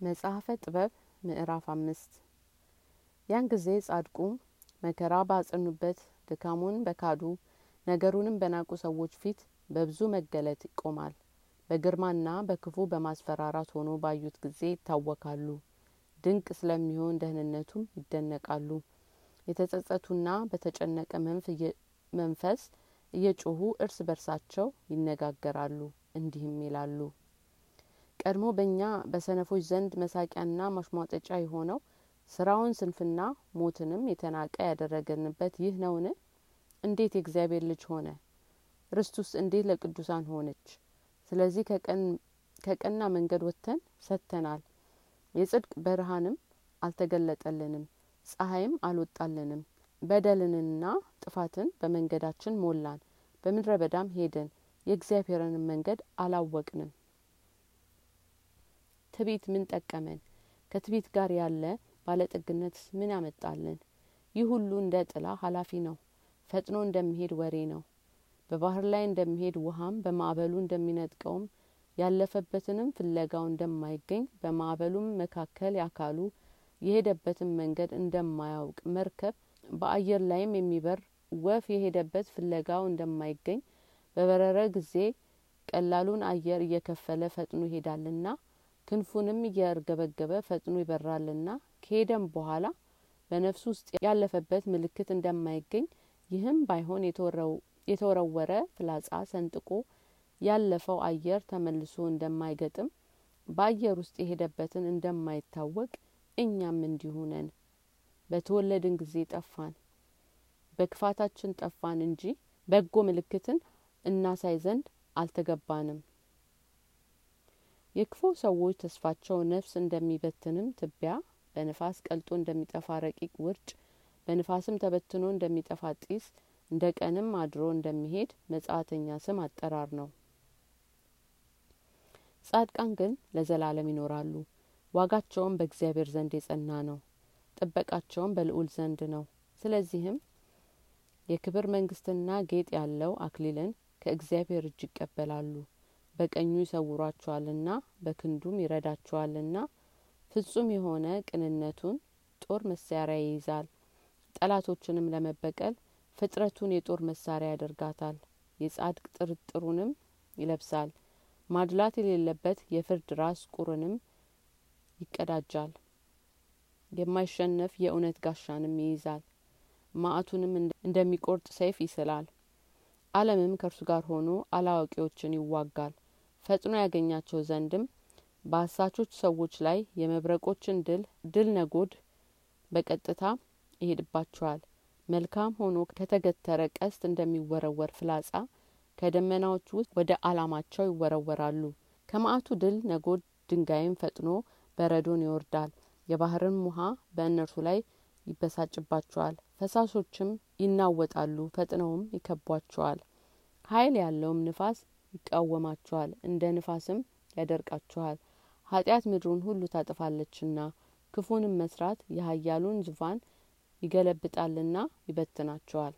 መጽሐፈ ጥበብ ምዕራፍ አምስት። ያን ጊዜ ጻድቁ መከራ ባጸኑበት ድካሙን በካዱ ነገሩንም በናቁ ሰዎች ፊት በብዙ መገለጥ ይቆማል። በግርማና በክፉ በማስፈራራት ሆኖ ባዩት ጊዜ ይታወካሉ። ድንቅ ስለሚሆን ደህንነቱም ይደነቃሉ። የተጸጸቱና በተጨነቀ መንፈስ እየጮሁ እርስ በርሳቸው ይነጋገራሉ። እንዲህም ይላሉ ቀድሞ በእኛ በሰነፎች ዘንድ መሳቂያና ማሽሟጠጫ የሆነው ስራውን ስንፍና ሞትንም የተናቀ ያደረገንበት ይህ ነውን? እንዴት የእግዚአብሔር ልጅ ሆነ? ርስቱስ እንዴት ለቅዱሳን ሆነች? ስለዚህ ከቀና መንገድ ወጥተን ሰጥተናል። የጽድቅ ብርሃንም አልተገለጠልንም ፀሐይም አልወጣልንም። በደልንና ጥፋትን በመንገዳችን ሞላን በምድረ በዳም ሄድን የእግዚአብሔርንም መንገድ አላወቅንም ትቢት ምን ጠቀመን? ከትቢት ጋር ያለ ባለጠግነት ምን ያመጣልን ይህ ሁሉ እንደ ጥላ ሀላፊ ነው። ፈጥኖ እንደሚሄድ ወሬ ነው። በባህር ላይ እንደሚሄድ ውሀም በማዕበሉ እንደሚነጥቀውም ያለፈበትንም ፍለጋው እንደማይገኝ በማዕበሉም መካከል ያካሉ የሄደበትን መንገድ እንደማያውቅ መርከብ በአየር ላይም የሚበር ወፍ የሄደበት ፍለጋው እንደማይገኝ በበረረ ጊዜ ቀላሉን አየር እየከፈለ ፈጥኖ ይሄዳልና ክንፉንም እያርገበገበ ፈጥኖ ይበራልና ከሄደም በኋላ በነፍሱ ውስጥ ያለፈበት ምልክት እንደማይገኝ ይህም ባይሆን የተወረወረ ፍላጻ ሰንጥቆ ያለፈው አየር ተመልሶ እንደማይገጥም በአየር ውስጥ የሄደበትን እንደማይታወቅ እኛም እንዲሁ ነን። በተወለድን ጊዜ ጠፋን በክፋታችን ጠፋን እንጂ በጎ ምልክትን እናሳይ ዘንድ አልተገባንም የክፉ ሰዎች ተስፋቸው ነፍስ እንደሚበትንም ትቢያ በንፋስ ቀልጦ እንደሚጠፋ ረቂቅ ውርጭ በንፋስም ተበትኖ እንደሚጠፋ ጢስ እንደ ቀንም አድሮ እንደሚሄድ መጻተኛ ስም አጠራር ነው። ጻድቃን ግን ለዘላለም ይኖራሉ። ዋጋቸውም በእግዚአብሔር ዘንድ የጸና ነው። ጥበቃቸውም በልዑል ዘንድ ነው። ስለዚህም የክብር መንግስትና ጌጥ ያለው አክሊልን ከእግዚአብሔር እጅ ይቀበላሉ በቀኙ ይሰውሯቸዋልና በክንዱም ይረዳቸዋልና ፍጹም የሆነ ቅንነቱን ጦር መሳሪያ ይይዛል። ጠላቶችንም ለመበቀል ፍጥረቱን የጦር መሳሪያ ያደርጋታል። የጻድቅ ጥርጥሩንም ይለብሳል። ማድላት የሌለበት የፍርድ ራስ ቁርንም ይቀዳጃል። የማይሸነፍ የእውነት ጋሻንም ይይዛል። ማአቱንም እንደሚቆርጥ ሰይፍ ይስላል። አለምም ከእርሱ ጋር ሆኖ አላዋቂዎችን ይዋጋል ፈጥኖ ያገኛቸው ዘንድም በአሳቾች ሰዎች ላይ የመብረቆችን ድል ድል ነጎድ በቀጥታ ይሄድባቸዋል። መልካም ሆኖ ከተገተረ ቀስት እንደሚወረወር ፍላጻ ከደመናዎች ውስጥ ወደ አላማቸው ይወረወራሉ። ከማአቱ ድል ነጎድ ድንጋይም ፈጥኖ በረዶን ይወርዳል። የባህርም ውሀ በእነርሱ ላይ ይበሳጭባቸዋል። ፈሳሾችም ይናወጣሉ ፈጥነውም ይከቧቸዋል። ሀይል ያለውም ንፋስ ይቃወማቸዋል እንደ ንፋስም ያደርቃቸዋል ኃጢአት ምድሩን ሁሉ ታጥፋለችና ክፉንም መስራት የሀያሉን ዙፋን ይገለብጣልና ይበትናቸዋል